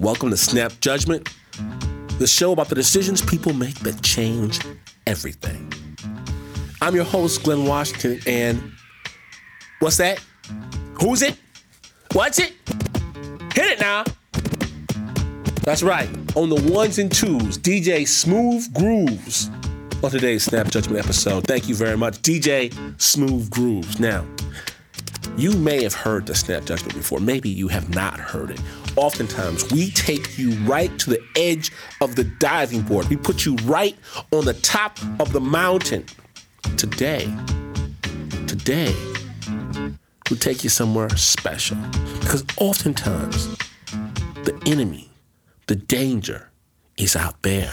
Welcome to Snap Judgment, the show about the decisions people make that change everything. I'm your host, Glynn Washington, and what's that? Who's it? What's it? Hit it now. That's right. On the ones and twos, DJ Smooth Grooves on today's Snap Judgment episode. Thank you very much, DJ Smooth Grooves. Now, you may have heard the Snap Judgment before. Maybe you have not heard it. Oftentimes, we take you right to the edge of the diving board. We put you right on the top of the mountain. Today, today, we take you somewhere special. Because oftentimes, the enemy, the danger, is out there.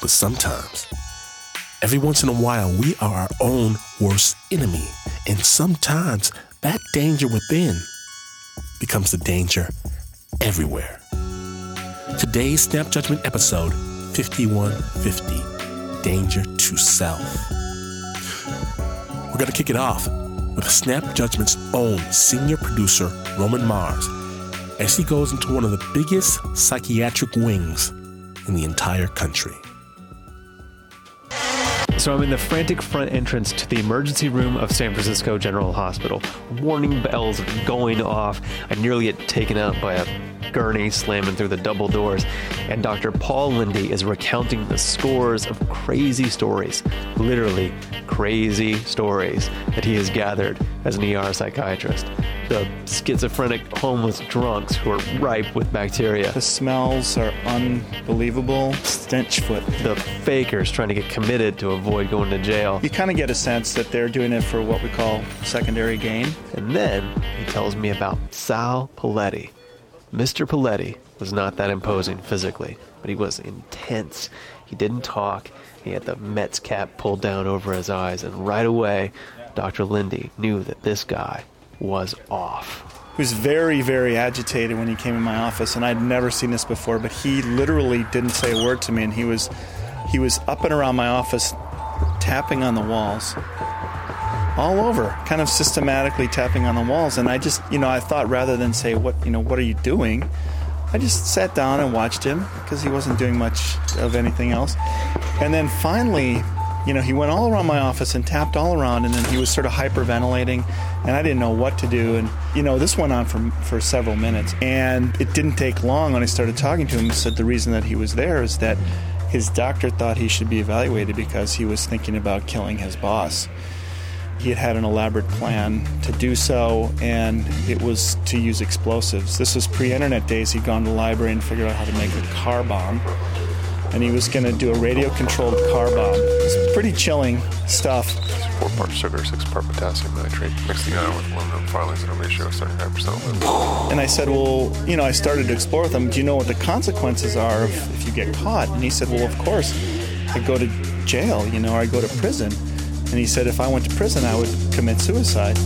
But sometimes, every once in a while, we are our own worst enemy. And sometimes that danger within becomes a danger everywhere. Today's Snap Judgment episode 5150 Danger to Self. We're going to kick it off with Snap Judgment's own senior producer, Roman Mars, as he goes into one of the biggest psychiatric wings in the entire country. So I'm in the frantic front entrance to the emergency room of San Francisco General Hospital. Warning bells going off. I nearly get taken out by a gurney slamming through the double doors. And Dr. Paul Lindy is recounting the scores of crazy stories, literally crazy stories, that he has gathered as an ER psychiatrist. The schizophrenic homeless drunks who are ripe with bacteria. The smells are unbelievable. Stench foot. The fakers trying to get committed to avoid going to jail. You kind of get a sense that they're doing it for what we call secondary gain. And then he tells me about Sal Paletti. Mr. Paletti was not that imposing physically, but he was intense. He didn't talk. He had the Mets cap pulled down over his eyes, and right away, Dr. Lindy knew that this guy was off. He was very, very agitated when he came in my office, and I'd never seen this before. But he literally didn't say a word to me, and he was, he was up and around my office, tapping on the walls, all over, kind of systematically tapping on the walls. And I just, you know, I thought rather than say, "What, you know, what are you doing?" I just sat down and watched him because he wasn't doing much of anything else. And then finally, you know, he went all around my office and tapped all around, and then he was sort of hyperventilating, and I didn't know what to do. And you know, this went on for for several minutes, and it didn't take long when I started talking to him. He said the reason that he was there is that his doctor thought he should be evaluated because he was thinking about killing his boss. He had had an elaborate plan to do so, and it was to use explosives. This was pre internet days. He'd gone to the library and figured out how to make a car bomb. And he was going to do a radio controlled car bomb. It's pretty chilling stuff. Four parts sugar, six part potassium nitrate, mixed together with aluminum filings in a ratio of 75% And I said, Well, you know, I started to explore with him. Do you know what the consequences are if, if you get caught? And he said, Well, of course. I go to jail, you know, or I go to prison. And he said, If I went to prison, I would commit suicide.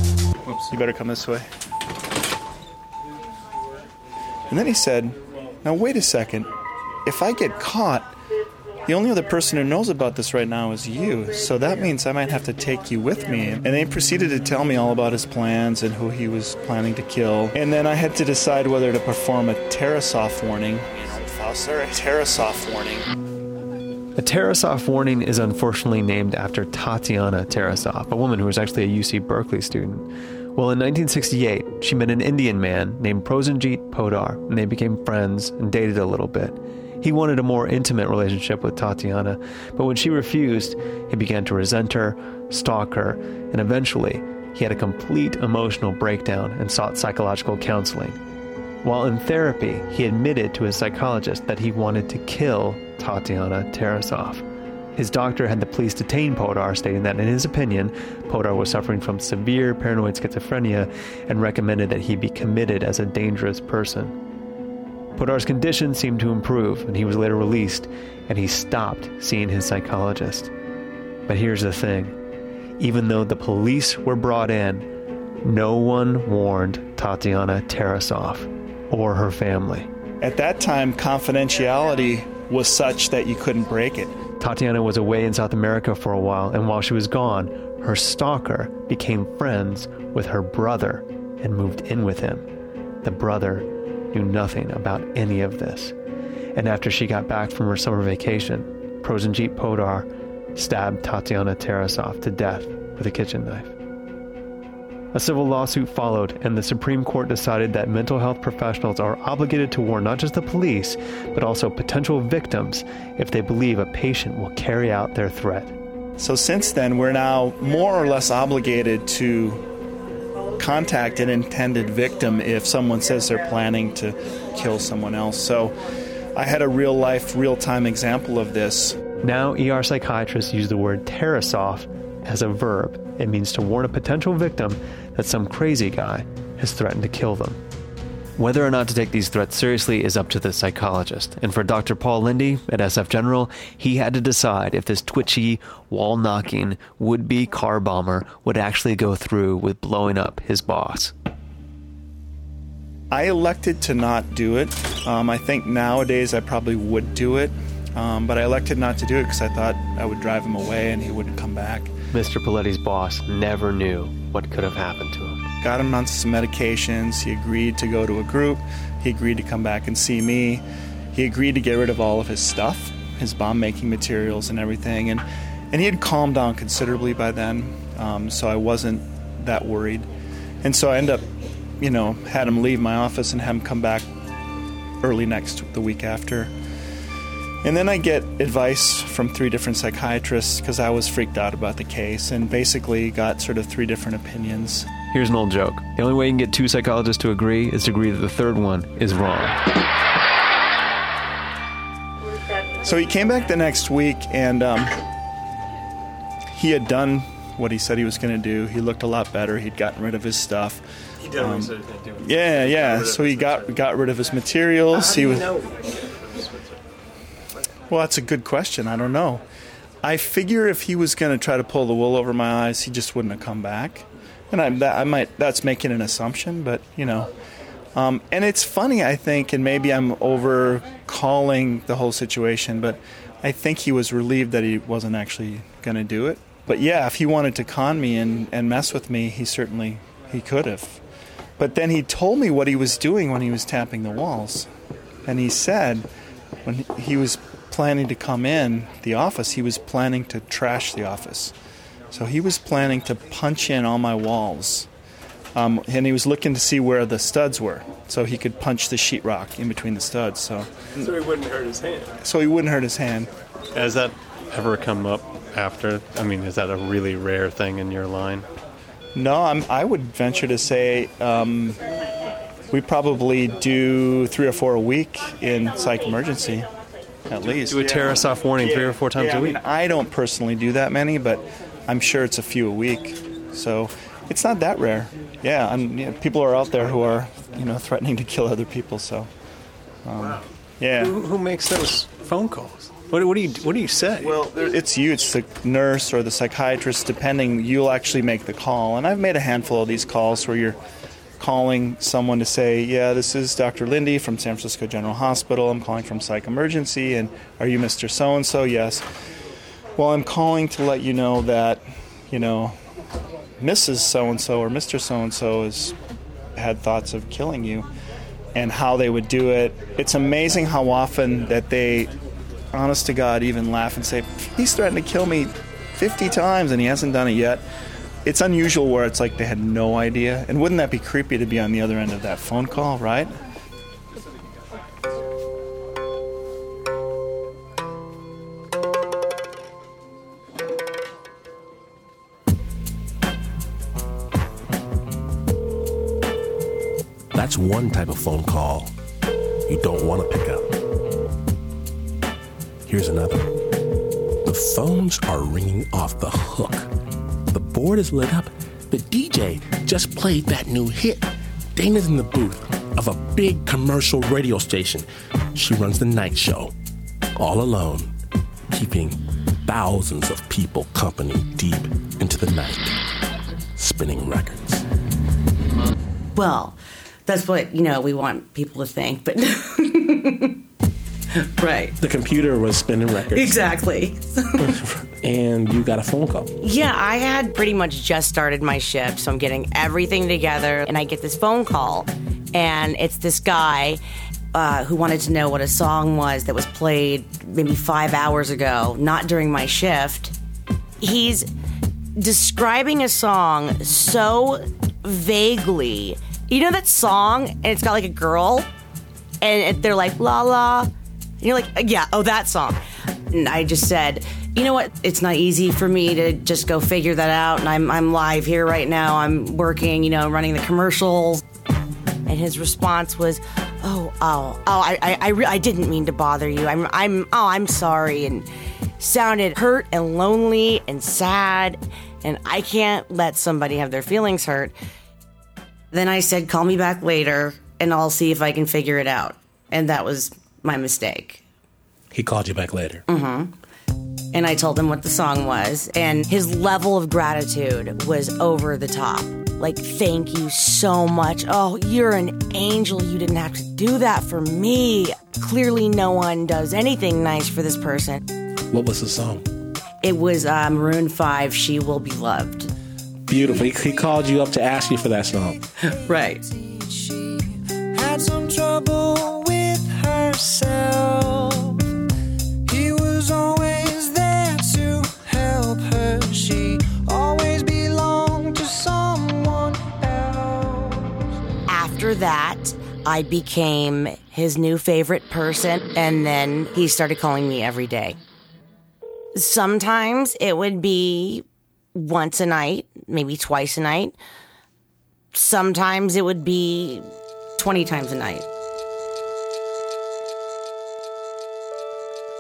Whoops. You better come this way. And then he said, Now, wait a second. If I get caught, the only other person who knows about this right now is you. So that means I might have to take you with me. And then he proceeded to tell me all about his plans and who he was planning to kill. And then I had to decide whether to perform a Tarasoff warning. You know, a Tarasoff warning. A Tarasoff warning is unfortunately named after Tatiana Tarasoff, a woman who was actually a UC Berkeley student. Well, in 1968, she met an Indian man named Prosenjit Poddar, and they became friends and dated a little bit. He wanted a more intimate relationship with Tatiana, but when she refused, he began to resent her, stalk her, and eventually, he had a complete emotional breakdown and sought psychological counseling. While in therapy, he admitted to his psychologist that he wanted to kill Tatiana Tarasoff. His doctor had the police detain Poddar, stating that, in his opinion, Poddar was suffering from severe paranoid schizophrenia and recommended that he be committed as a dangerous person. Poddar's condition seemed to improve, and he was later released, and he stopped seeing his psychologist. But here's the thing even though the police were brought in, no one warned Tatiana Tarasoff or her family. At that time, confidentiality was such that you couldn't break it. Tatiana was away in South America for a while, and while she was gone, her stalker became friends with her brother and moved in with him. The brother knew nothing about any of this. And after she got back from her summer vacation, Prosenjit Poddar stabbed Tatiana Tarasoff to death with a kitchen knife. A civil lawsuit followed, and the Supreme Court decided that mental health professionals are obligated to warn not just the police, but also potential victims if they believe a patient will carry out their threat. So since then, we're now more or less obligated to contact an intended victim if someone says they're planning to kill someone else. So I had a real life, real time example of this. Now, ER psychiatrists use the word Tarasoff as a verb. It means to warn a potential victim that some crazy guy has threatened to kill them. Whether or not to take these threats seriously is up to the psychologist. And for Dr. Paul Lindy at SF General, he had to decide if this twitchy, wall knocking, would be car bomber would actually go through with blowing up his boss. I elected to not do it. Um, I think nowadays I probably would do it, um, but I elected not to do it because I thought I would drive him away and he wouldn't come back. Mr. Paletti's boss never knew what could have happened to him got him on some medications. He agreed to go to a group. He agreed to come back and see me. He agreed to get rid of all of his stuff, his bomb making materials and everything. And, and he had calmed down considerably by then, um, so I wasn't that worried. And so I ended up, you know, had him leave my office and had him come back early next, the week after. And then I get advice from three different psychiatrists because I was freaked out about the case and basically got sort of three different opinions. Here's an old joke the only way you can get two psychologists to agree is to agree that the third one is wrong. So he came back the next week and um, he had done what he said he was going to do. He looked a lot better. He'd gotten rid of his stuff. He did um, what he said he was do. Yeah, yeah. So he got got rid of his materials. he was. Well, that's a good question. I don't know. I figure if he was going to try to pull the wool over my eyes, he just wouldn't have come back. And I, that, I might that's making an assumption, but you know. Um, and it's funny, I think, and maybe I'm over calling the whole situation, but I think he was relieved that he wasn't actually going to do it. But yeah, if he wanted to con me and, and mess with me, he certainly he could have. But then he told me what he was doing when he was tapping the walls, and he said when he was planning to come in the office, he was planning to trash the office. So he was planning to punch in all my walls. Um, and he was looking to see where the studs were, so he could punch the sheetrock in between the studs. So, so he wouldn't hurt his hand. So he wouldn't hurt his hand. Has that ever come up after? I mean, is that a really rare thing in your line? No, I'm, i would venture to say um, we probably do three or four a week in psych emergency at least. Do a off warning yeah. three or four times yeah, a week. I, mean, I don't personally do that many, but I'm sure it's a few a week. So it's not that rare. Yeah, and yeah, people are out there who are, you know, threatening to kill other people. So, um, wow. yeah. Who, who, makes those phone calls? What, what, do you What do you say? Well, it's you. It's the nurse or the psychiatrist, depending. You'll actually make the call, and I've made a handful of these calls where you're calling someone to say, Yeah, this is Dr. Lindy from San Francisco General Hospital. I'm calling from Psych Emergency. And are you Mr. So and so? Yes. Well, I'm calling to let you know that, you know, Mrs. So and so or Mr. So and so has had thoughts of killing you and how they would do it. It's amazing how often that they, honest to God, even laugh and say, He's threatened to kill me 50 times and he hasn't done it yet it's unusual where it's like they had no idea. And wouldn't that be creepy to be on the other end of that phone call, right? One type of phone call you don't want to pick up. Here's another. The phones are ringing off the hook the board is lit up. The DJ just played that new hit. Dana's in the booth of a big commercial radio station. She runs the night show, all alone, keeping thousands of people company deep into the night, spinning records. Well, that's what, you know, we want people to think, but right. The computer was spinning records. Exactly. and you got a phone call. Yeah, I had pretty much just started my shift, so I'm getting everything together, and I get this phone call. and it's this guy uh, who wanted to know what a song was that was played maybe five hours ago, not during my shift. He's describing a song so vaguely. You know that song, and it's got like a girl, and they're like la la. And you're like, yeah, oh that song. And I just said, you know what? It's not easy for me to just go figure that out. And I'm I'm live here right now. I'm working, you know, running the commercials. And his response was, "Oh, oh, oh, I, I, I, re- I didn't mean to bother you. I'm, I'm, oh, I'm sorry." And sounded hurt and lonely and sad. And I can't let somebody have their feelings hurt. Then I said, "Call me back later, and I'll see if I can figure it out." And that was my mistake. He called you back later. and I told him what the song was, and his level of gratitude was over the top. Like, thank you so much. Oh, you're an angel. You didn't have to do that for me. Clearly, no one does anything nice for this person. What was the song? It was uh, Maroon 5, She Will Be Loved. Beautiful. He, he called you up to ask you for that song. Right. She had some trouble with herself. He was always there to help her. She always belonged to someone else. After that, I became his new favorite person, and then he started calling me every day. Sometimes it would be once a night, maybe twice a night. Sometimes it would be 20 times a night.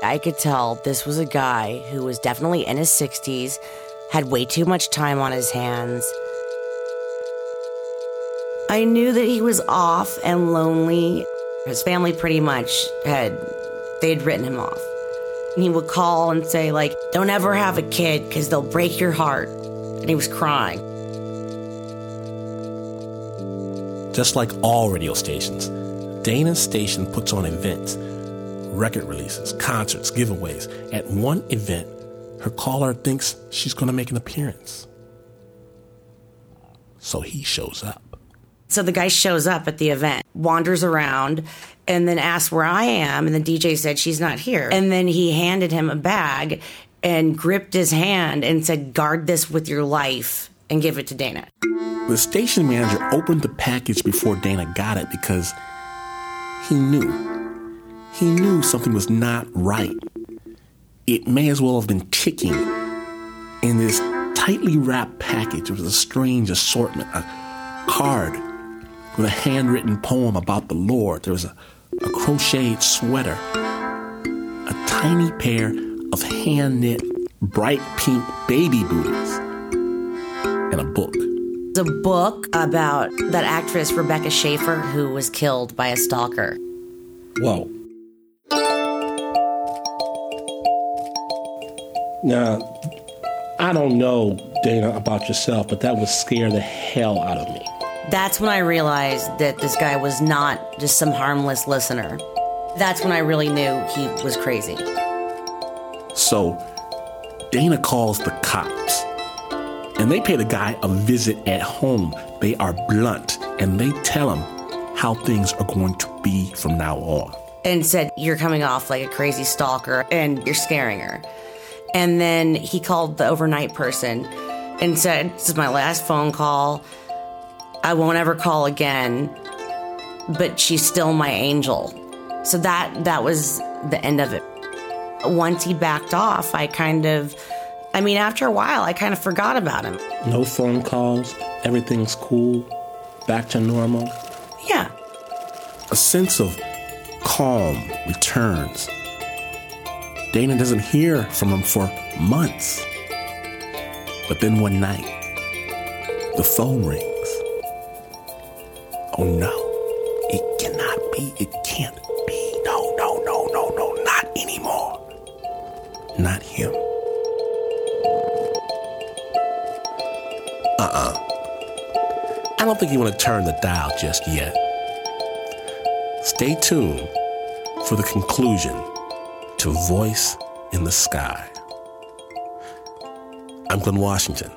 I could tell this was a guy who was definitely in his 60s, had way too much time on his hands. I knew that he was off and lonely. His family pretty much had they'd written him off. And he would call and say like, "Don't ever have a kid cuz they'll break your heart." And he was crying. Just like all radio stations, Dana's station puts on events, record releases, concerts, giveaways. At one event, her caller thinks she's going to make an appearance. So he shows up. So the guy shows up at the event, wanders around, and then asks where I am. And the DJ said she's not here. And then he handed him a bag and gripped his hand and said, Guard this with your life and give it to Dana. The station manager opened the package before Dana got it because he knew. He knew something was not right. It may as well have been ticking. In this tightly wrapped package was a strange assortment a card with a handwritten poem about the Lord. There was a, a crocheted sweater, a tiny pair of hand knit bright pink baby booties, and a book. It's a book about that actress Rebecca Schaeffer who was killed by a stalker. Whoa. Now, I don't know, Dana, about yourself, but that would scare the hell out of me. That's when I realized that this guy was not just some harmless listener. That's when I really knew he was crazy. So, Dana calls the cops, and they pay the guy a visit at home. They are blunt, and they tell him how things are going to be from now on. and said, You're coming off like a crazy stalker and you're scaring her. And then he called the overnight person and said, This is my last phone call. I won't ever call again, but she's still my angel. So that that was the end of it. Once he backed off, I kind of I mean, after a while, I kind of forgot about him. No phone calls, everything's cool, back to normal. Yeah. A sense of calm returns. Dana doesn't hear from him for months. But then one night, the phone rings. Oh no, it cannot be, it can't be. No, no, no, no, no, not anymore. Not him. Uh uh I don't think you want to turn the dial just yet. Stay tuned for the conclusion to Voice in the Sky. I'm Glynn Washington,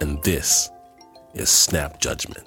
and this is Snap Judgment.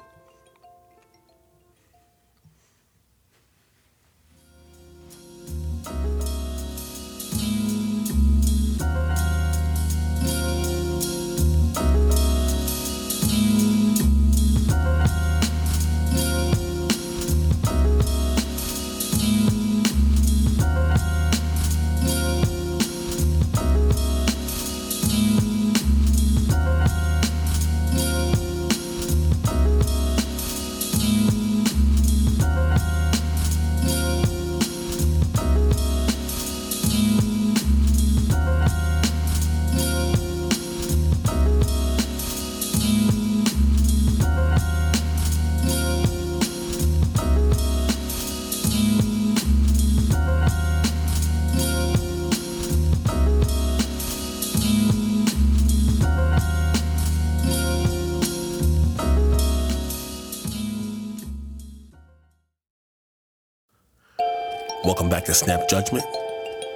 Back to Snap Judgment,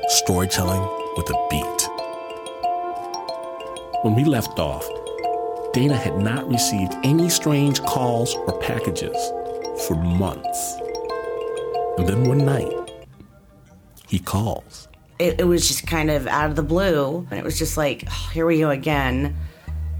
storytelling with a beat. When we left off, Dana had not received any strange calls or packages for months. And then one night, he calls. It, it was just kind of out of the blue, and it was just like, oh, here we go again.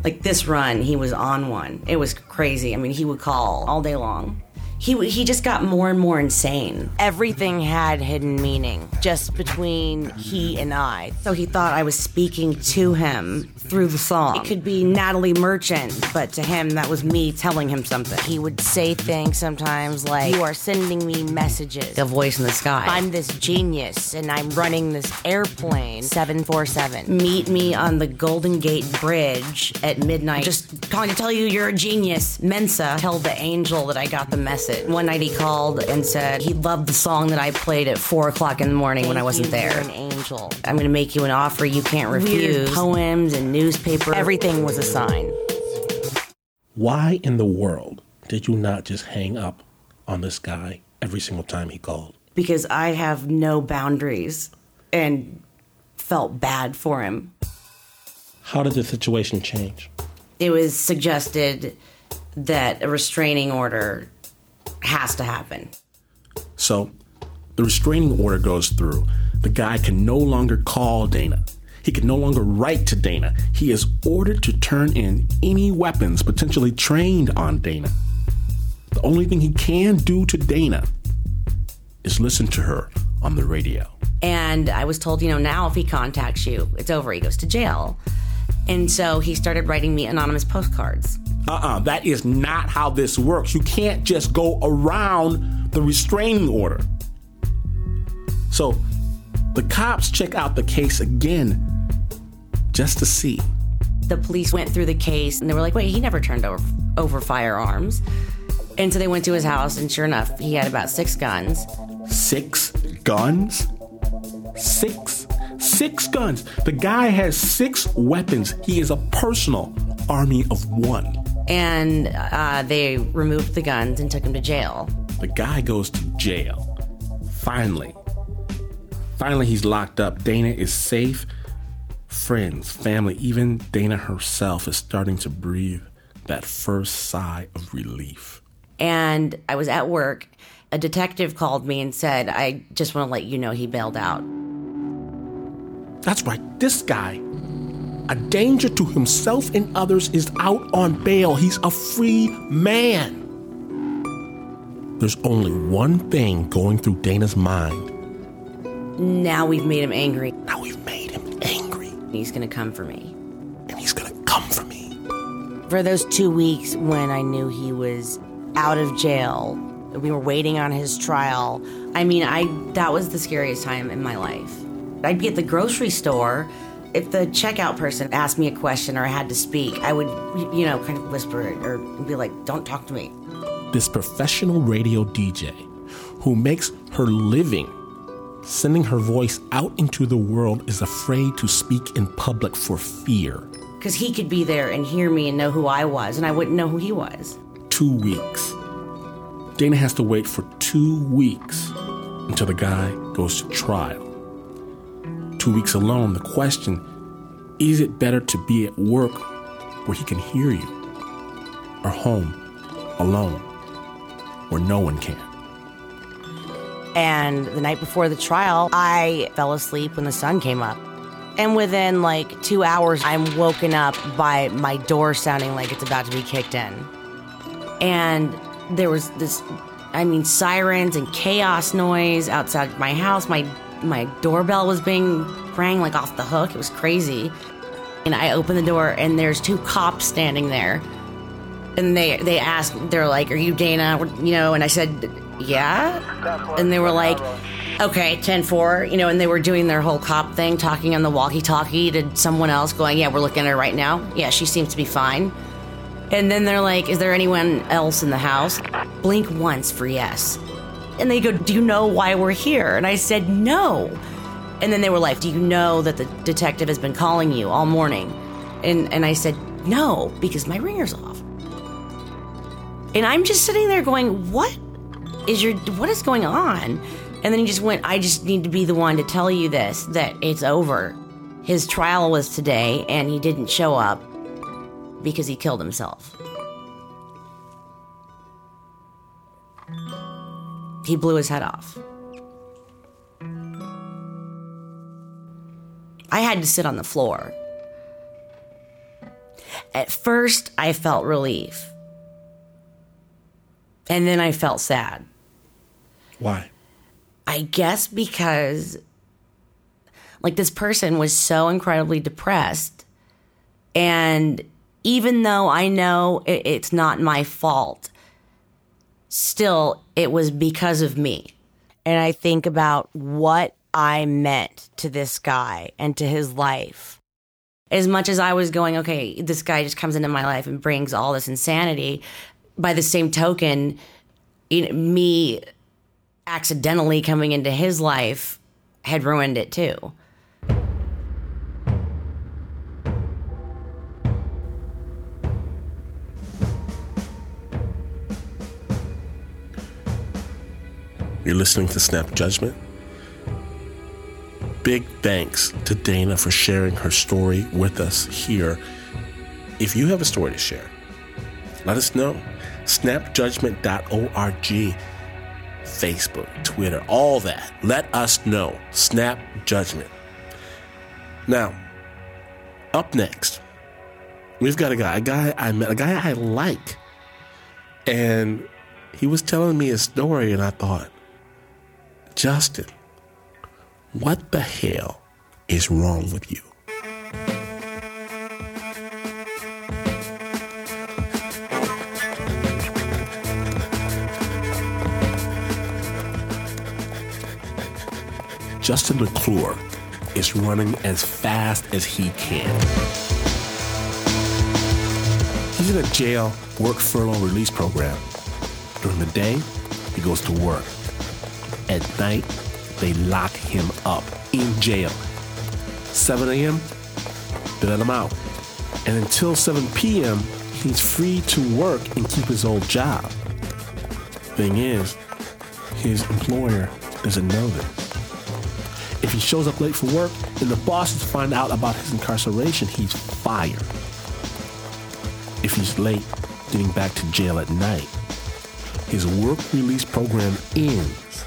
Like this run, he was on one. It was crazy. I mean, he would call all day long. He he just got more and more insane. Everything had hidden meaning just between he and I. So he thought I was speaking to him through the song. It could be Natalie Merchant, but to him that was me telling him something. He would say things sometimes like, "You are sending me messages." The voice in the sky. I'm this genius, and I'm running this airplane. Seven four seven. Meet me on the Golden Gate Bridge at midnight. Just calling to tell you you're a genius. Mensa tell the angel that I got the message. One night he called and said he loved the song that I played at four o'clock in the morning when I wasn't there. An angel. I'm going to make you an offer you can't refuse. poems and newspaper. Everything was a sign. Why in the world did you not just hang up on this guy every single time he called? because I have no boundaries and felt bad for him. How did the situation change? It was suggested that a restraining order has to happen. So, the restraining order goes through. The guy can no longer call Dana. He can no longer write to Dana. He is ordered to turn in any weapons potentially trained on Dana. The only thing he can do to Dana is listen to her on the radio. And I was told, you know, now if he contacts you, it's over. He goes to jail. And so he started writing me anonymous postcards. Uh uh that is not how this works. You can't just go around the restraining order. So the cops check out the case again just to see. The police went through the case and they were like, wait, he never turned over, over firearms. And so they went to his house, and sure enough, he had about six guns. Six guns? Six? Six guns. The guy has six weapons. He is a personal army of one. And uh, they removed the guns and took him to jail. The guy goes to jail. Finally. Finally, he's locked up. Dana is safe. Friends, family, even Dana herself is starting to breathe that first sigh of relief. And I was at work. A detective called me and said, I just want to let you know he bailed out. That's right, this guy, a danger to himself and others, is out on bail. He's a free man. There's only one thing going through Dana's mind. Now we've made him angry. Now we've made him angry, He's going to come for me. and he's gonna come for me. For those two weeks when I knew he was out of jail, we were waiting on his trial. I mean, I that was the scariest time in my life. I'd be at the grocery store. If the checkout person asked me a question or I had to speak, I would, you know, kind of whisper it or be like, "Don't talk to me." This professional radio DJ who makes her living sending her voice out into the world is afraid to speak in public for fear. Because he could be there and hear me and know who I was, and I wouldn't know who he was. Two weeks. Dana has to wait for two weeks until the guy goes to trial. Two weeks alone, the question is it better to be at work where he can hear you, or home alone where no one can? And the night before the trial, I fell asleep when the sun came up. And within like two hours, I'm woken up by my door sounding like it's about to be kicked in. And there was this, I mean, sirens and chaos noise outside my house. My my doorbell was being rang like off the hook. It was crazy. And I open the door, and there's two cops standing there. And they they asked, they're like, "Are you Dana?" You know, and I said, "Yeah." And they were like, "Okay, 10-4, you know." And they were doing their whole cop thing, talking on the walkie-talkie to someone else, going, "Yeah, we're looking at her right now. Yeah, she seems to be fine." And then they're like, "Is there anyone else in the house?" Blink once for yes. And they go, "Do you know why we're here?" And I said, "No." And then they were like, "Do you know that the detective has been calling you all morning?" And and I said, "No, because my ringer's off." And I'm just sitting there going, "What is your what is going on? And then he just went, I just need to be the one to tell you this that it's over. His trial was today and he didn't show up because he killed himself. He blew his head off. I had to sit on the floor. At first, I felt relief. And then I felt sad. Why? I guess because, like, this person was so incredibly depressed. And even though I know it, it's not my fault, still, it was because of me. And I think about what I meant to this guy and to his life. As much as I was going, okay, this guy just comes into my life and brings all this insanity, by the same token, you know, me accidentally coming into his life had ruined it too. You're listening to Snap Judgment. Big thanks to Dana for sharing her story with us here. If you have a story to share, let us know. Snapjudgment.org, Facebook, Twitter, all that. Let us know. Snap Judgment. Now, up next, we've got a guy, a guy I met, a guy I like. And he was telling me a story, and I thought, Justin, what the hell is wrong with you? Justin McClure is running as fast as he can. He's in a jail work furlough release program. During the day, he goes to work. At night, they lock him up in jail. 7 a.m., they let him out. And until 7 p.m., he's free to work and keep his old job. Thing is, his employer doesn't know this. If he shows up late for work and the bosses find out about his incarceration, he's fired. If he's late getting back to jail at night, his work release program ends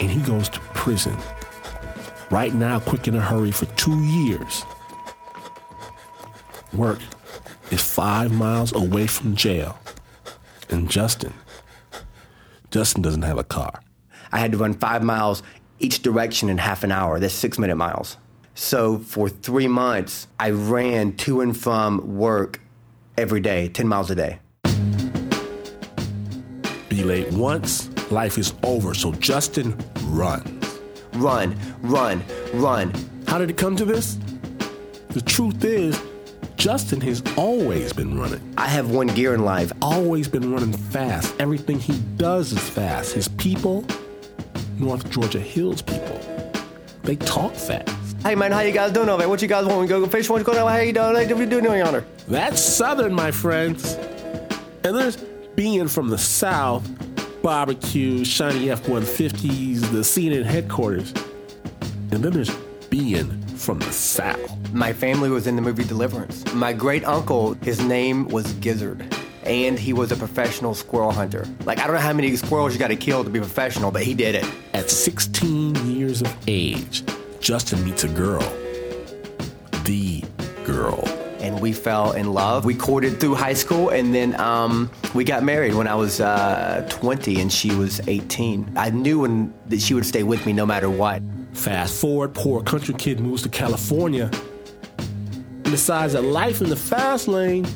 and he goes to prison. Right now, quick in a hurry for two years. Work is five miles away from jail. And Justin, Justin doesn't have a car. I had to run five miles each direction in half an hour. That's six minute miles. So for three months, I ran to and from work every day, 10 miles a day. Be late once, life is over. So Justin runs. Run, run, run. How did it come to this? The truth is, Justin has always been running. I have one gear in life. Always been running fast. Everything he does is fast. His people, North Georgia Hills people, they talk fast. Hey man, how you guys doing over there? What you guys want? We go go fish? Want to go down? How you uh, doing? What you doing, Your Honor? That's Southern, my friends. And there's being from the South, barbecue, shiny F 150s, the CNN headquarters. And then there's being from the South. My family was in the movie Deliverance. My great uncle, his name was Gizzard. And he was a professional squirrel hunter. Like, I don't know how many squirrels you got to kill to be professional, but he did it. At 16 years of age, Justin meets a girl. The girl. and we fell in love. We courted through high school, and then um, we got married when I was uh, 20 and she was 18. I knew when, that she would stay with me no matter what. Fast forward, poor country kid moves to California and decides that life in the fast lane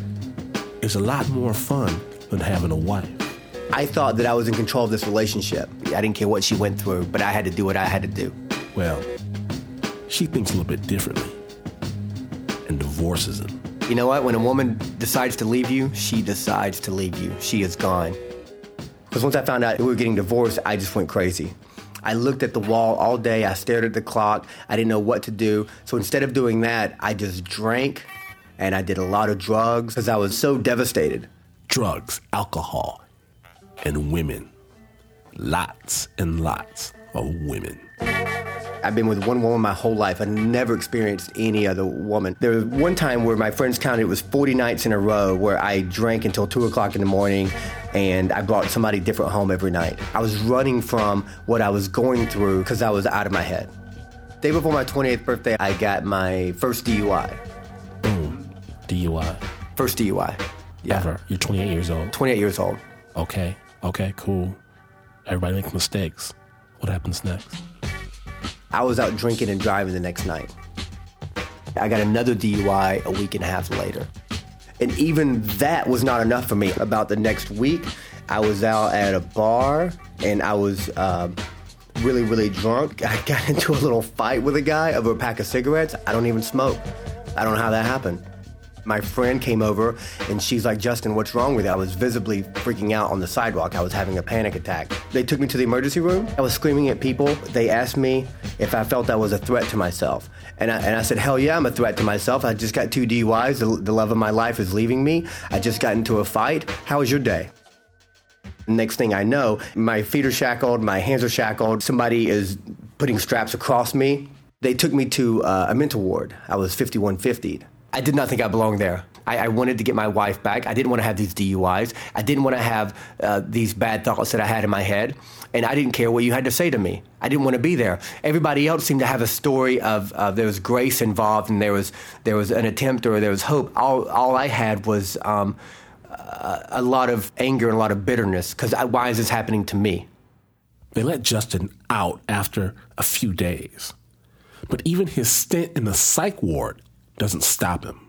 is a lot more fun than having a wife. I thought that I was in control of this relationship. I didn't care what she went through, but I had to do what I had to do. Well, she thinks a little bit differently and divorces him. You know what? When a woman decides to leave you, she decides to leave you. She is gone. Because once I found out we were getting divorced, I just went crazy. I looked at the wall all day. I stared at the clock. I didn't know what to do. So instead of doing that, I just drank and I did a lot of drugs because I was so devastated. Drugs, alcohol, and women. lots and lots of women. I've been with one woman my whole life. I never experienced any other woman. There was one time where my friends counted it was 40 nights in a row where I drank until 2 o'clock in the morning and I brought somebody different home every night. I was running from what I was going through because I was out of my head. Day before my 28th birthday, I got my first DUI. DUI. First DUI. Yeah. Ever. You're 28 years old. 28 years old. Okay. Okay, cool. Everybody makes mistakes. What happens next? I was out drinking and driving the next night. I got another DUI a week and a half later. And even that was not enough for me. About the next week, I was out at a bar and I was um, really, really drunk. I got into a little fight with a guy over a pack of cigarettes. I don't even smoke. I don't know how that happened. My friend came over and she's like, Justin, what's wrong with you? I was visibly freaking out on the sidewalk. I was having a panic attack. They took me to the emergency room. I was screaming at people. They asked me if I felt I was a threat to myself. And I, and I said, hell yeah, I'm a threat to myself. I just got two DUIs. The, the love of my life is leaving me. I just got into a fight. How was your day? Next thing I know, my feet are shackled, my hands are shackled. Somebody is putting straps across me. They took me to uh, a mental ward. I was 5150. I did not think I belonged there. I, I, wanted to get my wife back. I didn't want to have these DUIs. I didn't want to have uh, these bad thoughts that I had in my head. And I didn't care what you had to say to me. I didn't want to be there. Everybody else seemed to have a story of uh, there was grace involved and there was there was an attempt or there was hope. All all I had was um, a, a lot of anger and a lot of bitterness because why is this happening to me? They let Justin out after a few days, but even his stint in the psych ward doesn't stop him.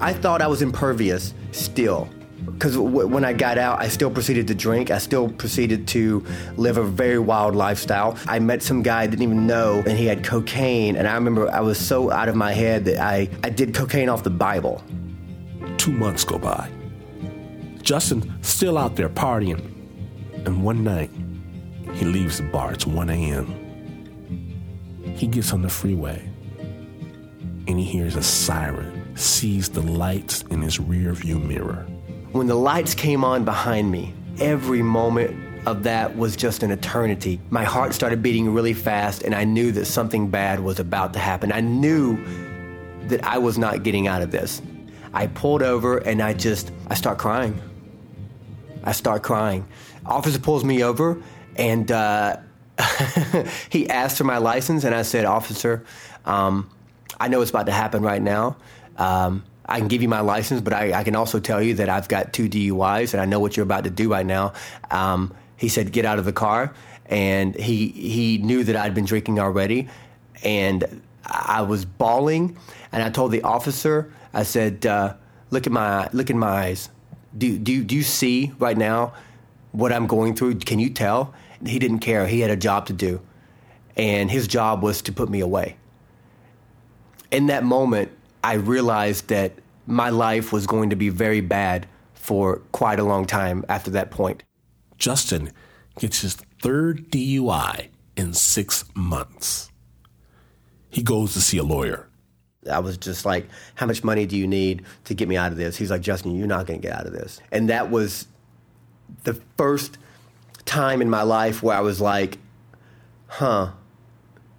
I thought I was impervious still. Because w- when I got out, I still proceeded to drink. I still proceeded to live a very wild lifestyle. I met some guy I didn't even know, and he had cocaine. And I remember I was so out of my head that I, I did cocaine off the Bible. Two months go by. Justin still out there partying. And one night, he leaves the bar. It's 1 a.m. He gets on the freeway and he hears a siren, sees the lights in his rear view mirror. When the lights came on behind me, every moment of that was just an eternity. My heart started beating really fast, and I knew that something bad was about to happen. I knew that I was not getting out of this. I pulled over and I just, I start crying. I start crying. Officer pulls me over and uh, he asked for my license, and I said, Officer, um, I know it's about to happen right now. Um, I can give you my license, but I, I, can also tell you that I've got two DUIs and I know what you're about to do right now. Um, he said, "Get out of the car," and he he knew that I'd been drinking already, and I was bawling. And I told the officer, I said, uh, "Look at my look in my eyes. Do do do you see right now what I'm going through? Can you tell?" He didn't care. He had a job to do, and his job was to put me away in that moment, I realized that my life was going to be very bad for quite a long time after that point. Justin gets his third DUI in six months. He goes to see a lawyer. I was just like, How much money do you need to get me out of this? He's like, Justin, you're not going to get out of this. And that was the first time in my life where I was like, Huh,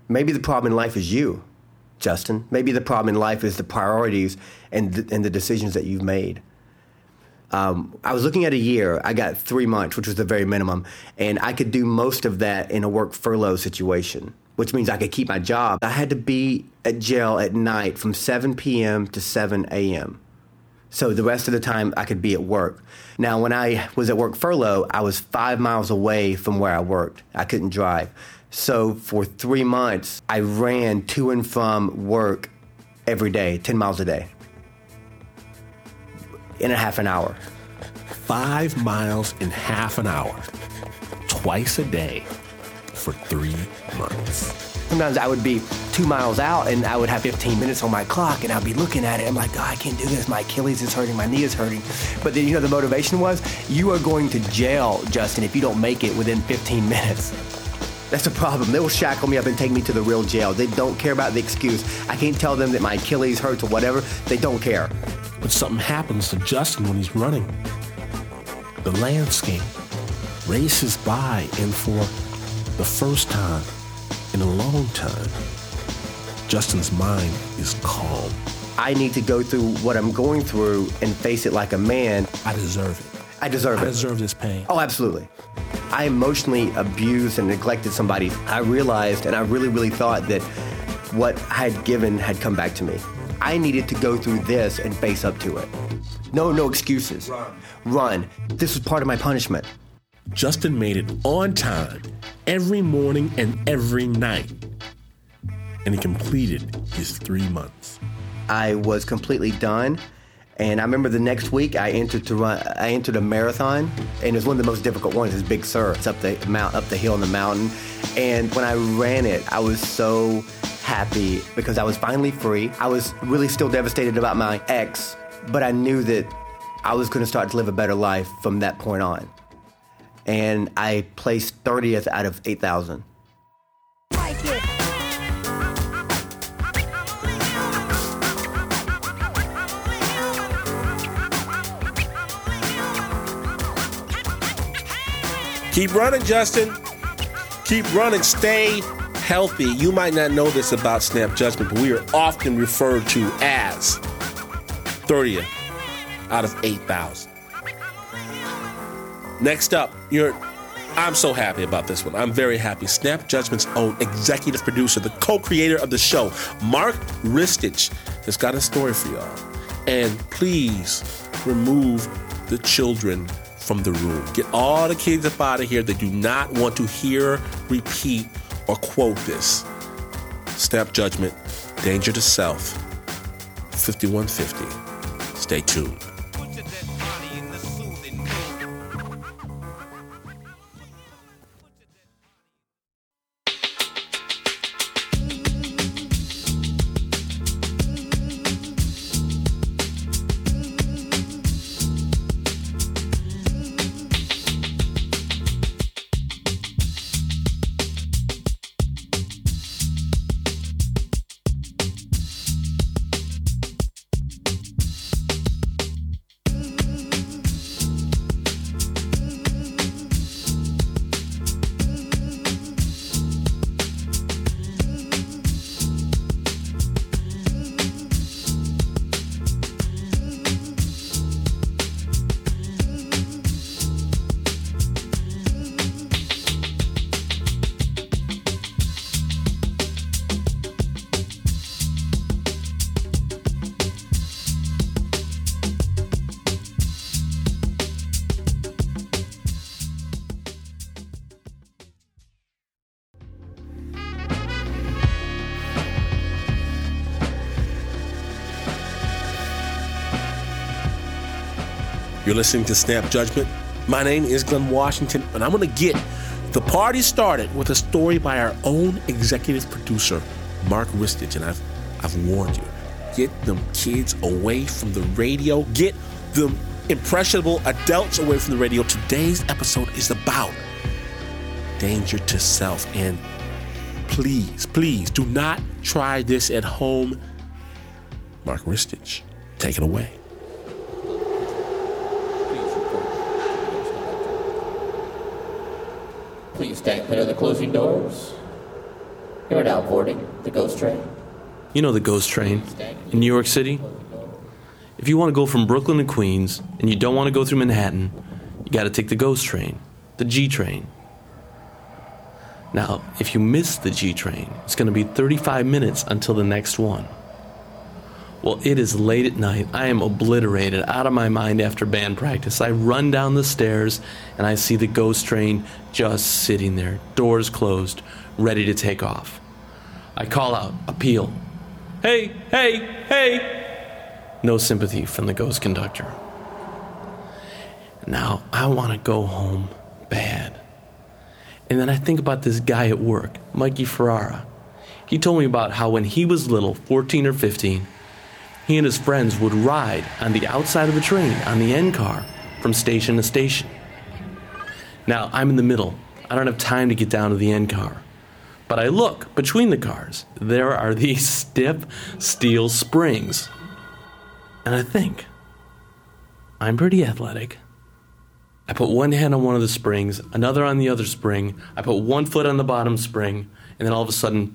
maybe the problem in life is you. Justin. Maybe the problem in life is the priorities and the, and the decisions that you've made. Um, I was looking at a year. I got three months, which was the very minimum, and I could do most of that in a work furlough situation, which means I could keep my job. I had to be at jail at night from 7 p.m. to 7 a.m. So the rest of the time I could be at work. Now, when I was at work furlough, I was five miles away from where I worked. I couldn't drive. So for three months, I ran to and from work every day, 10 miles a day, in a half an hour. Five miles in half an hour, twice a day for three months. Sometimes I would be two miles out and I would have 15 minutes on my clock and I'd be looking at it. I'm like, oh, I can't do this. My Achilles is hurting. My knee is hurting. But then, you know, the motivation was you are going to jail, Justin, if you don't make it within 15 minutes. That's the problem. They will shackle me up and take me to the real jail. They don't care about the excuse. I can't tell them that my Achilles hurts or whatever. They don't care. But something happens to Justin when he's running. The landscape races by, and for the first time in a long time, Justin's mind is calm. I need to go through what I'm going through and face it like a man. I deserve it. I deserve I it. I deserve this pain. Oh, absolutely. I emotionally abused and neglected somebody. I realized and I really, really thought that what I had given had come back to me. I needed to go through this and face up to it. No, no excuses. Run. Run. This was part of my punishment. Justin made it on time every morning and every night. And he completed his three months. I was completely done. And I remember the next week I entered to run. I entered a marathon, and it was one of the most difficult ones. It's Big Sur. It's up the mount, up the hill in the mountain. And when I ran it, I was so happy because I was finally free. I was really still devastated about my ex, but I knew that I was going to start to live a better life from that point on. And I placed 30th out of 8,000. Keep running, Justin. Keep running. Stay healthy. You might not know this about Snap Judgment, but we are often referred to as 30th out of 8,000. Next up, you're. I'm so happy about this one. I'm very happy. Snap Judgment's own executive producer, the co-creator of the show, Mark Ristich, has got a story for y'all. And please remove the children from the room. Get all the kids up out of here that do not want to hear, repeat, or quote this. Snap Judgment, Danger to Self, 5150. Stay tuned. Listening to Snap Judgment. My name is Glynn Washington, and I'm going to get the party started with a story by our own executive producer, Mark Ristich. And I've, I've warned you get them kids away from the radio, get them impressionable adults away from the radio. Today's episode is about danger to self. And please, please do not try this at home. Mark Ristich, take it away. Stand clear of the closing doors. You are now boarding the ghost train. You know the ghost train in New York City? If you want to go from Brooklyn to Queens and you don't want to go through Manhattan, you got to take the ghost train, the G train. Now, if you miss the G train, it's going to be 35 minutes until the next one. Well, it is late at night. I am obliterated, out of my mind after band practice. I run down the stairs and I see the ghost train just sitting there, doors closed, ready to take off. I call out, appeal. Hey, hey, hey! No sympathy from the ghost conductor. Now, I want to go home bad. And then I think about this guy at work, Mikey Ferrara. He told me about how when he was little, 14 or 15, he and his friends would ride on the outside of the train on the end car from station to station. Now, I'm in the middle. I don't have time to get down to the end car. But I look between the cars. There are these stiff steel springs. And I think, I'm pretty athletic. I put one hand on one of the springs, another on the other spring. I put one foot on the bottom spring, and then all of a sudden,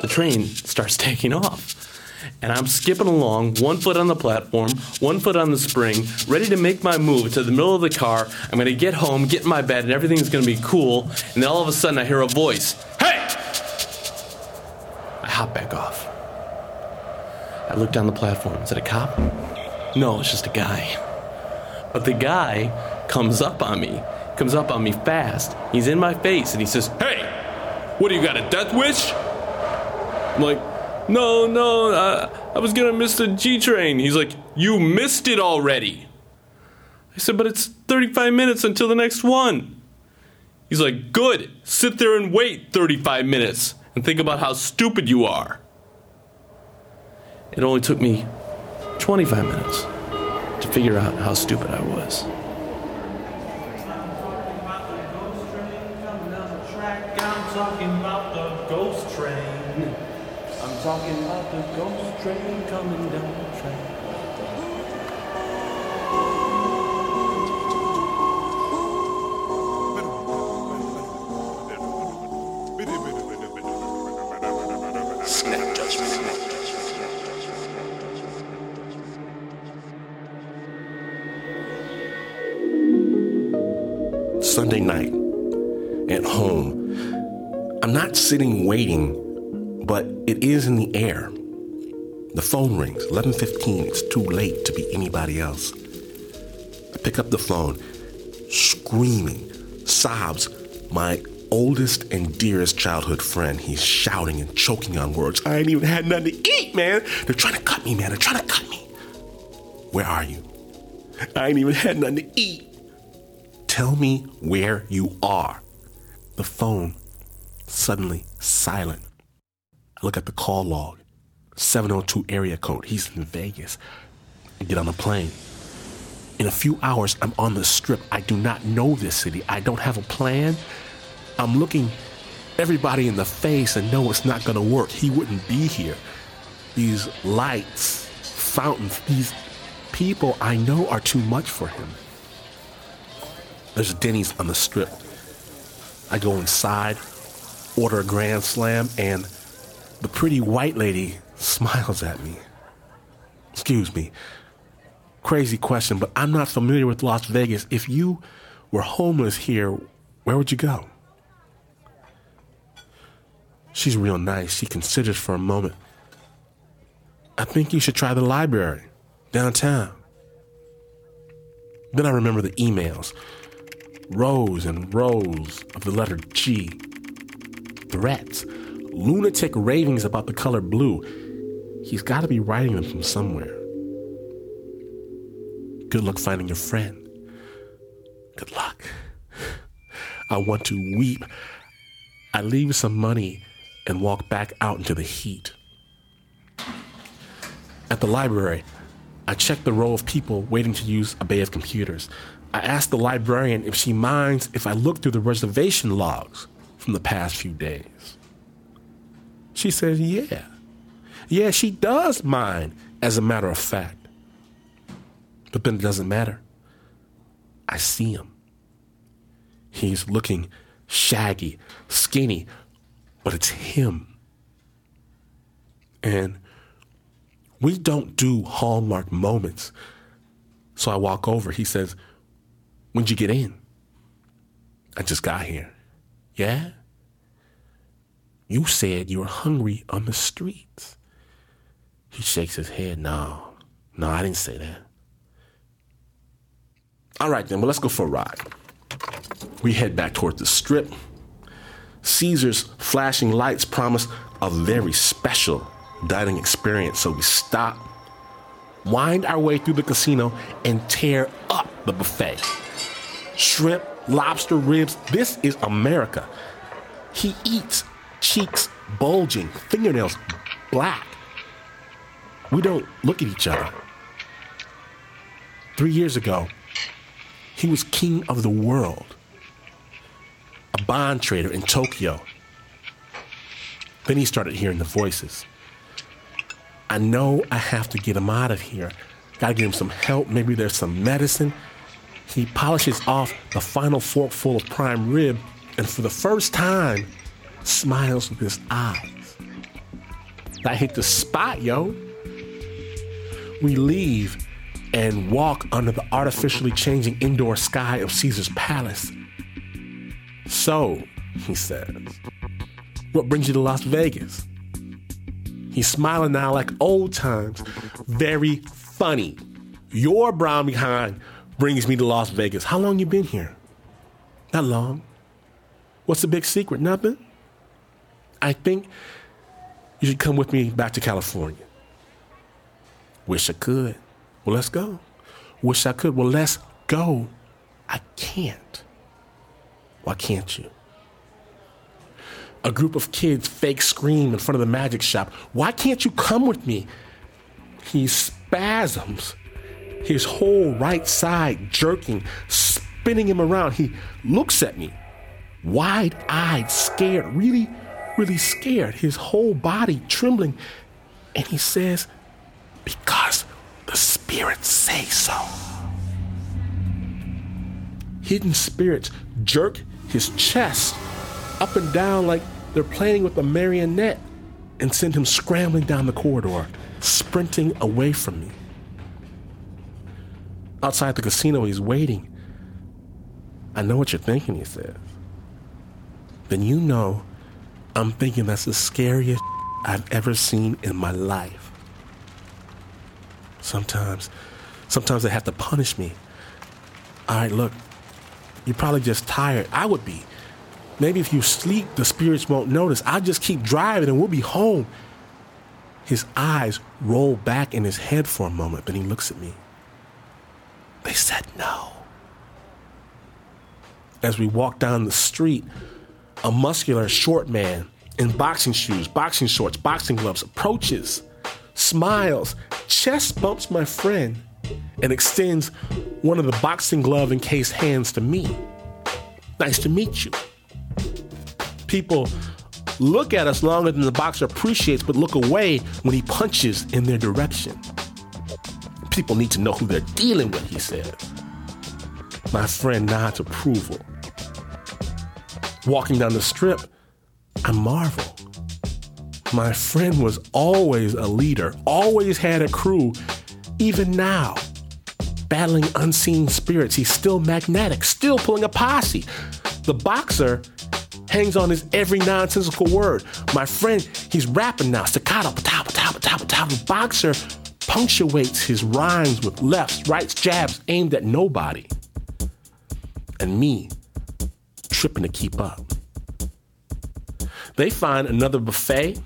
the train starts taking off. And I'm skipping along, one foot on the platform, one foot on the spring, ready to make my move to the middle of the car. I'm gonna get home, get in my bed, and everything's gonna be cool. And then all of a sudden, I hear a voice Hey! I hop back off. I look down the platform. Is it a cop? No, it's just a guy. But the guy comes up on me, comes up on me fast. He's in my face and he says, Hey, what do you got, a death wish? I'm like, No, no, I, I was gonna miss the G train. He's like, You missed it already. I said, But it's 35 minutes until the next one. He's like, Good, sit there and wait 35 minutes and think about how stupid you are. It only took me 25 minutes to figure out how stupid I was. I'm talking about the ghost train. I'm talking about the ghost train coming down the track. Sunday night at home. I'm not sitting waiting, but it is in the air. The phone rings, 11:15. It's too late to be anybody else. I pick up the phone, screaming, sobs. My oldest and dearest childhood friend. He's shouting and choking on words. I ain't even had nothing to eat, man. They're trying to cut me, man. They're trying to cut me. Where are you? I ain't even had nothing to eat. Tell me where you are. The phone suddenly silent. I look at the call log 702 area code. He's in Vegas. I get on a plane. In a few hours, I'm on the strip. I do not know this city. I don't have a plan. I'm looking everybody in the face and know it's not going to work. He wouldn't be here. These lights, fountains, these people I know are too much for him. There's Denny's on the strip. I go inside, order a Grand Slam, and the pretty white lady smiles at me. Excuse me. Crazy question, but I'm not familiar with Las Vegas. If you were homeless here, where would you go? She's real nice. She considers for a moment. I think you should try the library downtown. Then I remember the emails rows and rows of the letter G. Threats, lunatic ravings about the color blue. He's got to be writing them from somewhere. Good luck finding your friend. Good luck. I want to weep. I leave some money and walk back out into the heat. At the library, I check the row of people waiting to use a bay of computers. I ask the librarian if she minds if I look through the reservation logs from the past few days. She says, yeah. Yeah, she does mind, as a matter of fact. But then it doesn't matter. I see him. He's looking shaggy, skinny, but it's him. And we don't do Hallmark moments. So I walk over. He says, When'd you get in? I just got here. Yeah? You said you were hungry on the streets. He shakes his head. No, no, I didn't say that. All right, then, well, let's go for a ride. We head back toward the strip. Caesar's flashing lights promise a very special dining experience, so we stop, wind our way through the casino, and tear up the buffet. Shrimp, lobster, ribs, this is America. He eats, cheeks bulging, fingernails black. We don't look at each other. Three years ago, he was king of the world, a bond trader in Tokyo. Then he started hearing the voices. I know I have to get him out of here. Gotta get him some help. Maybe there's some medicine. He polishes off the final forkful of prime rib and for the first time smiles with his eyes. I hit the spot, yo. We leave and walk under the artificially changing indoor sky of Caesar's palace. So, he says, what brings you to Las Vegas? He's smiling now like old times. Very funny. Your brown behind brings me to Las Vegas. How long you been here? Not long. What's the big secret? Nothing. I think you should come with me back to California. Wish I could. Well, let's go. Wish I could. Well, let's go. I can't. Why can't you? A group of kids fake scream in front of the magic shop. Why can't you come with me? He spasms, his whole right side jerking, spinning him around. He looks at me, wide eyed, scared, really, really scared, his whole body trembling. And he says, Because the spirits say so. Hidden spirits jerk his chest up and down like they're playing with a marionette and send him scrambling down the corridor, sprinting away from me. Outside the casino, he's waiting. I know what you're thinking, he says. Then you know I'm thinking that's the scariest I've ever seen in my life. Sometimes, sometimes they have to punish me. All right, look, you're probably just tired. I would be. Maybe if you sleep, the spirits won't notice. I'll just keep driving and we'll be home. His eyes roll back in his head for a moment, then he looks at me. They said no. As we walk down the street, a muscular, short man in boxing shoes, boxing shorts, boxing gloves approaches, smiles, chest bumps my friend, and extends one of the boxing glove encased hands to me. Nice to meet you. People look at us longer than the boxer appreciates, but look away when he punches in their direction. People need to know who they're dealing with, he says. My friend nods approval. Walking down the strip, I marvel. My friend was always a leader, always had a crew, even now. Battling unseen spirits, he's still magnetic, still pulling a posse. The boxer hangs on his every nonsensical word. My friend, he's rapping now, staccato, patao, patao, patao, patao. The boxer punctuates his rhymes with lefts, rights, jabs aimed at nobody. And me, tripping to keep up. They find another buffet.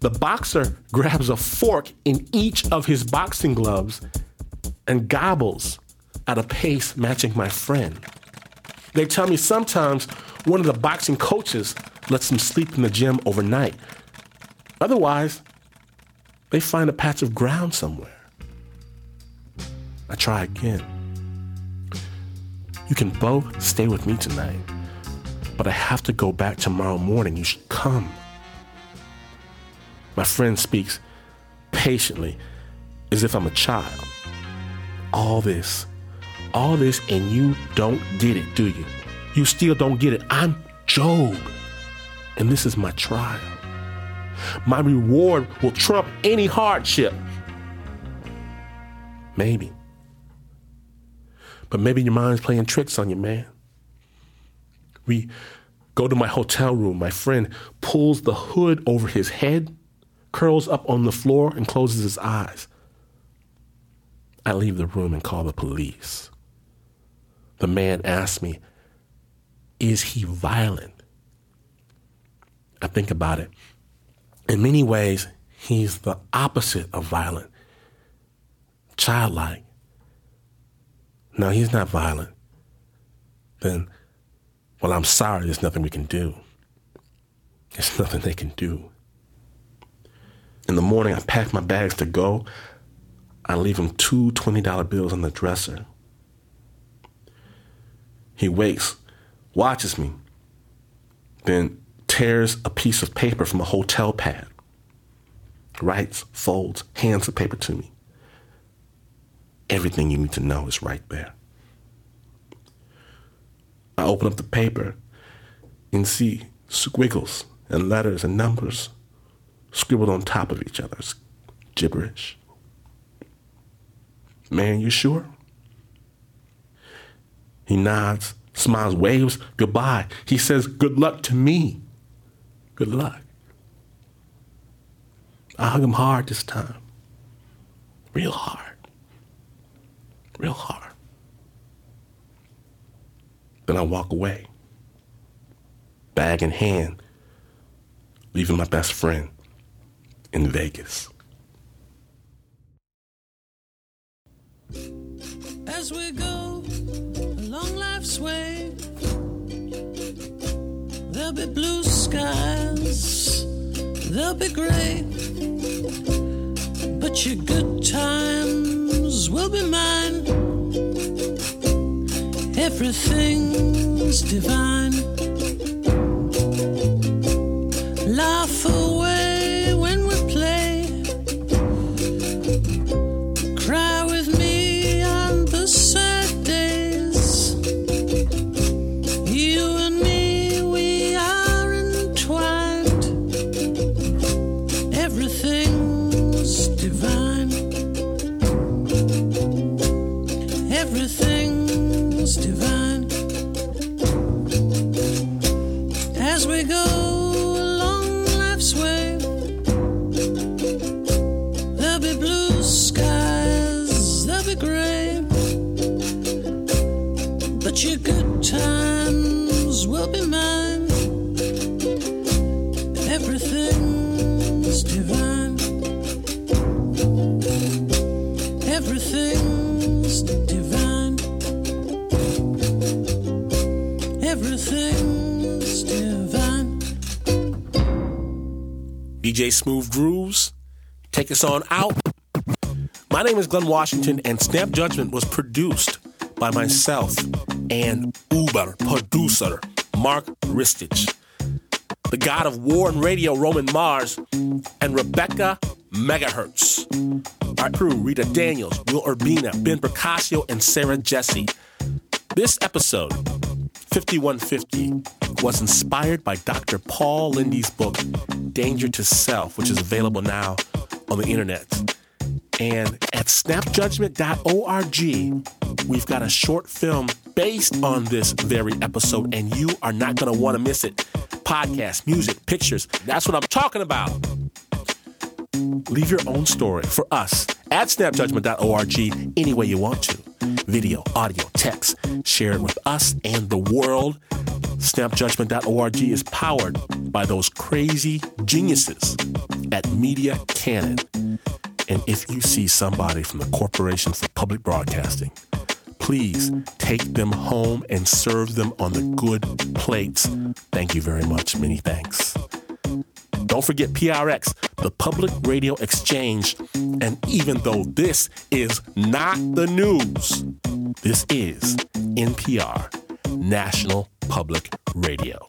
The boxer grabs a fork in each of his boxing gloves and gobbles at a pace matching my friend. They tell me sometimes one of the boxing coaches lets them sleep in the gym overnight. Otherwise, they find a patch of ground somewhere. I try again. You can both stay with me tonight, but I have to go back tomorrow morning. You should come. My friend speaks patiently as if I'm a child. All this, all this, and you don't get it, do you? You still don't get it. I'm Job, and this is my trial. My reward will trump any hardship. Maybe. But maybe your mind's playing tricks on you, man. We go to my hotel room. My friend pulls the hood over his head, curls up on the floor, and closes his eyes. I leave the room and call the police. The man asks me, Is he violent? I think about it. In many ways, he's the opposite of violent, childlike. No, he's not violent. Then, well, I'm sorry, there's nothing we can do. There's nothing they can do. In the morning, I pack my bags to go. I leave him two $20 bills on the dresser. He wakes, watches me, then tears a piece of paper from a hotel pad, writes, folds, hands the paper to me. Everything you need to know is right there. I open up the paper and see squiggles and letters and numbers scribbled on top of each other. It's gibberish. Man, you sure? He nods, smiles, waves goodbye. He says, Good luck to me. Good luck. I hug him hard this time. Real hard. Real hard. Then I walk away, bag in hand, leaving my best friend in Vegas. As we go along life's way, there'll be blue skies, there'll be gray, but your good times will be mine. Everything's divine. Away DJ Smooth Grooves, take us on out. My name is Glynn Washington, and Snap Judgment was produced by myself and Uber producer Mark Ristich, the god of war and radio Roman Mars, and Rebecca Megahertz. Our crew Rita Daniels, Will Urbina, Ben Procasio, and Sarah Jesse. This episode, 5150, was inspired by Dr. Paul Linde's book, Danger to Self, which is available now on the internet. And at snapjudgment.org, we've got a short film based on this very episode, and you are not going to want to miss it. Podcast, music, pictures. That's what I'm talking about. Leave your own story for us at snapjudgment.org any way you want to. Video, audio, text. Share it with us and the world. Snapjudgment.org is powered by those crazy geniuses at Media Canon. And if you see somebody from the Corporation for Public Broadcasting, please take them home and serve them on the good plates. Thank you very much. Many thanks. Don't forget PRX, the Public Radio Exchange. And even though this is not the news, this is NPR, National Public Radio.